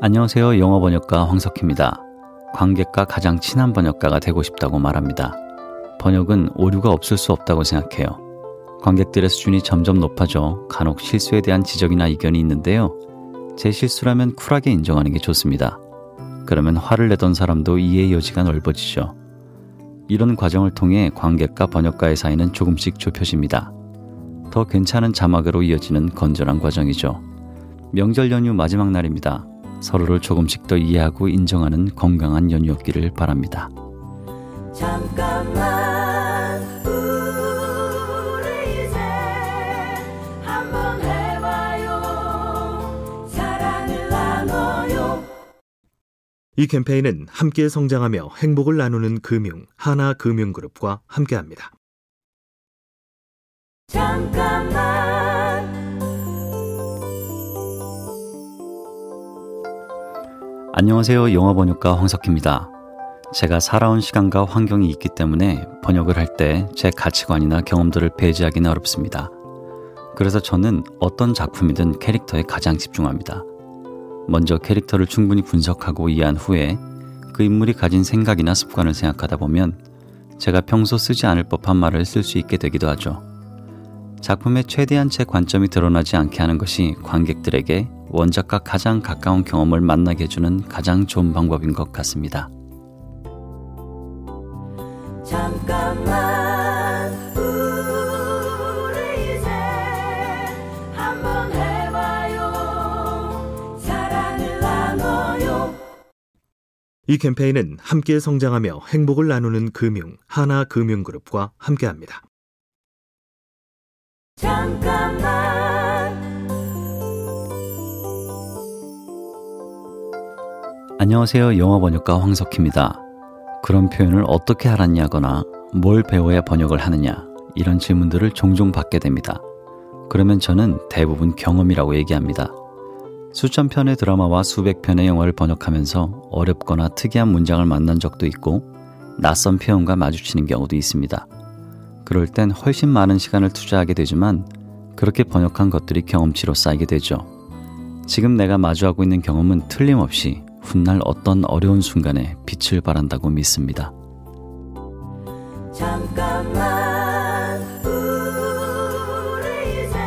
안녕하세요. 영어 번역가 황석희입니다. 관객과 가장 친한 번역가가 되고 싶다고 말합니다. 번역은 오류가 없을 수 없다고 생각해요. 관객들의 수준이 점점 높아져 간혹 실수에 대한 지적이나 의견이 있는데요. 제 실수라면 쿨하게 인정하는 게 좋습니다. 그러면 화를 내던 사람도 이해의 여지가 넓어지죠. 이런 과정을 통해 관객과 번역가의 사이는 조금씩 좁혀집니다. 더 괜찮은 자막으로 이어지는 건전한 과정이죠. 명절 연휴 마지막 날입니다. 서로를 조금씩 더 이해하고 인정하는 건강한 연휴였기를 바랍니다. 잠깐만 우리 이제 한번 해봐요 사랑을 나눠요 이 캠페인은 함께 성장하며 행복을 나누는 금융 하나금융그룹과 함께합니다. 잠깐만 안녕하세요. 영어 번역가 황석희입니다. 제가 살아온 시간과 환경이 있기 때문에 번역을 할 때 제 가치관이나 경험들을 배제하기는 어렵습니다. 그래서 저는 어떤 작품이든 캐릭터에 가장 집중합니다. 먼저 캐릭터를 충분히 분석하고 이해한 후에 그 인물이 가진 생각이나 습관을 생각하다 보면 제가 평소 쓰지 않을 법한 말을 쓸 수 있게 되기도 하죠. 작품에 최대한 제 관점이 드러나지 않게 하는 것이 관객들에게 원작과 가장 가까운 경험을 만나게 해주는 가장 좋은 방법인 것 같습니다. 잠깐만 우리 이제 한번 해봐요 사랑을 나눠요 이 캠페인은 함께 성장하며 행복을 나누는 금융 하나금융그룹과 함께합니다. 잠깐만 안녕하세요. 영어 번역가 황석희입니다. 그런 표현을 어떻게 알았냐거나 뭘 배워야 번역을 하느냐 이런 질문들을 종종 받게 됩니다. 그러면 저는 대부분 경험이라고 얘기합니다. 수천 편의 드라마와 수백 편의 영화를 번역하면서 어렵거나 특이한 문장을 만난 적도 있고 낯선 표현과 마주치는 경우도 있습니다. 그럴 땐 훨씬 많은 시간을 투자하게 되지만 그렇게 번역한 것들이 경험치로 쌓이게 되죠. 지금 내가 마주하고 있는 경험은 틀림없이 훗날 어떤 어려운 순간에 빛을 발한다고 믿습니다. 잠깐만 우리 이제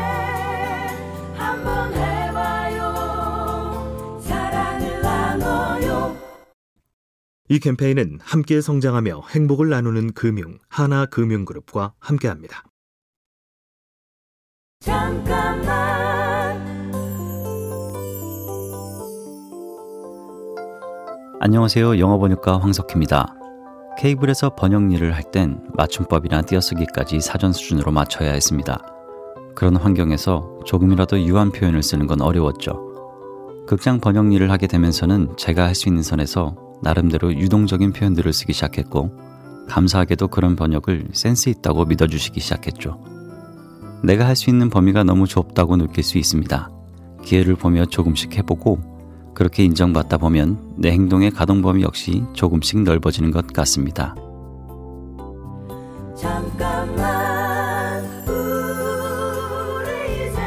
한번 해봐요 사랑을 나눠요 이 캠페인은 함께 성장하며 행복을 나누는 금융 하나금융그룹과 함께합니다. 잠깐만 안녕하세요. 영어 번역가 황석희입니다. 케이블에서 번역 일을 할 땐 맞춤법이나 띄어쓰기까지 사전 수준으로 맞춰야 했습니다. 그런 환경에서 조금이라도 유한 표현을 쓰는 건 어려웠죠. 극장 번역 일을 하게 되면서는 제가 할 수 있는 선에서 나름대로 유동적인 표현들을 쓰기 시작했고, 감사하게도 그런 번역을 센스 있다고 믿어주시기 시작했죠. 내가 할 수 있는 범위가 너무 좁다고 느낄 수 있습니다. 기회를 보며 조금씩 해보고 그렇게 인정받다 보면 내 행동의 가동 범위 역시 조금씩 넓어지는 것 같습니다. 잠깐만 우리 이제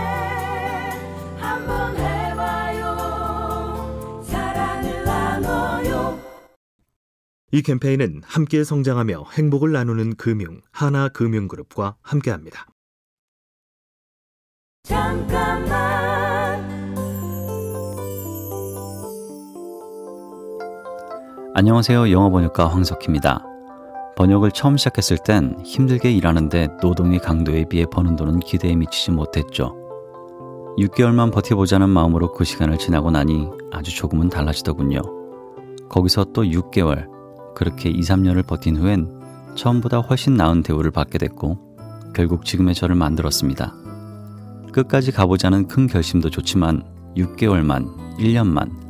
한번 해봐요 사랑을 나눠요 이 캠페인은 함께 성장하며 행복을 나누는 금융 하나금융그룹과 함께합니다. 잠깐만 안녕하세요. 영어 번역가 황석희입니다. 번역을 처음 시작했을 땐 힘들게 일하는데 노동의 강도에 비해 버는 돈은 기대에 미치지 못했죠. 6개월만 버텨보자는 마음으로 그 시간을 지나고 나니 아주 조금은 달라지더군요. 거기서 또 6개월, 그렇게 2, 3년을 버틴 후엔 처음보다 훨씬 나은 대우를 받게 됐고, 결국 지금의 저를 만들었습니다. 끝까지 가보자는 큰 결심도 좋지만 6개월만, 1년만,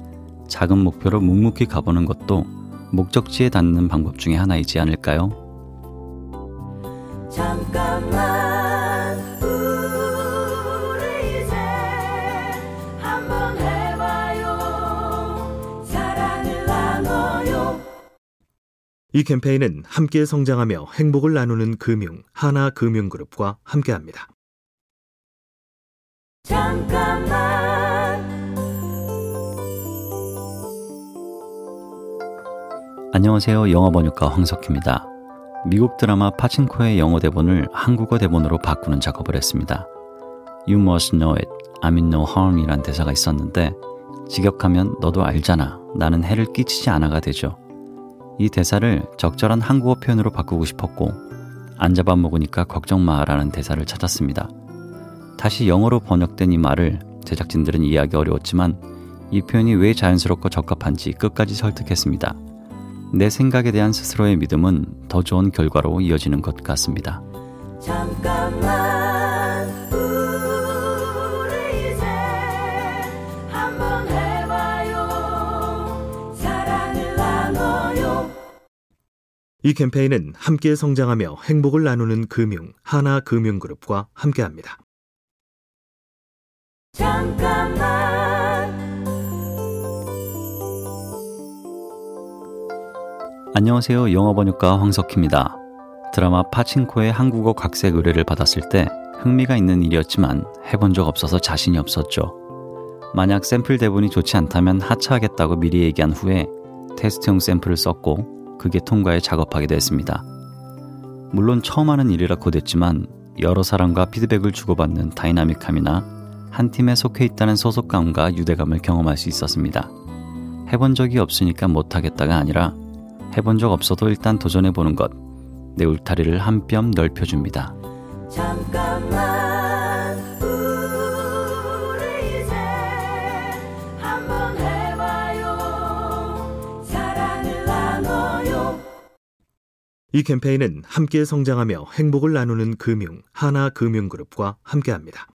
작은 목표로 묵묵히 가보는 것도 목적지에 닿는 방법 중에 하나이지 않을까요? 잠깐만 우리 이제 한번 해봐요 사랑을 나눠요 이 캠페인은 함께 성장하며 행복을 나누는 금융 하나금융그룹과 함께합니다. 잠깐만 안녕하세요. 영어 번역가 황석희입니다. 미국 드라마 파친코의 영어 대본을 한국어 대본으로 바꾸는 작업을 했습니다. You must know it. I'm in no harm이란 대사가 있었는데 직역하면 너도 알잖아. 나는 해를 끼치지 않아가 되죠. 이 대사를 적절한 한국어 표현으로 바꾸고 싶었고 안 잡아먹으니까 걱정 마라는 대사를 찾았습니다. 다시 영어로 번역된 이 말을 제작진들은 이해하기 어려웠지만 이 표현이 왜 자연스럽고 적합한지 끝까지 설득했습니다. 내 생각에 대한 스스로의 믿음은 더 좋은 결과로 이어지는 것 같습니다. 잠깐만 우리 이제 한번 해봐요 사랑을 나눠요 이 캠페인은 함께 성장하며 행복을 나누는 금융 하나금융그룹과 함께합니다. 잠깐만 안녕하세요. 영어 번역가 황석희입니다. 드라마 파친코의 한국어 각색 의뢰를 받았을 때 흥미가 있는 일이었지만 해본 적 없어서 자신이 없었죠. 만약 샘플 대본이 좋지 않다면 하차하겠다고 미리 얘기한 후에 테스트용 샘플을 썼고 그게 통과해 작업하게 됐습니다. 물론 처음 하는 일이라 고됐지만 여러 사람과 피드백을 주고받는 dynamic함이나 한 팀에 속해 있다는 소속감과 유대감을 경험할 수 있었습니다. 해본 적이 없으니까 못하겠다가 아니라 해본 적 없어도 일단 도전해 보는 것. 내 울타리를 한 뼘 넓혀줍니다. 잠깐만 우리 이제 한번 해봐요 사랑을 나눠요 이 캠페인은 함께 성장하며 행복을 나누는 금융 하나금융그룹과 함께합니다.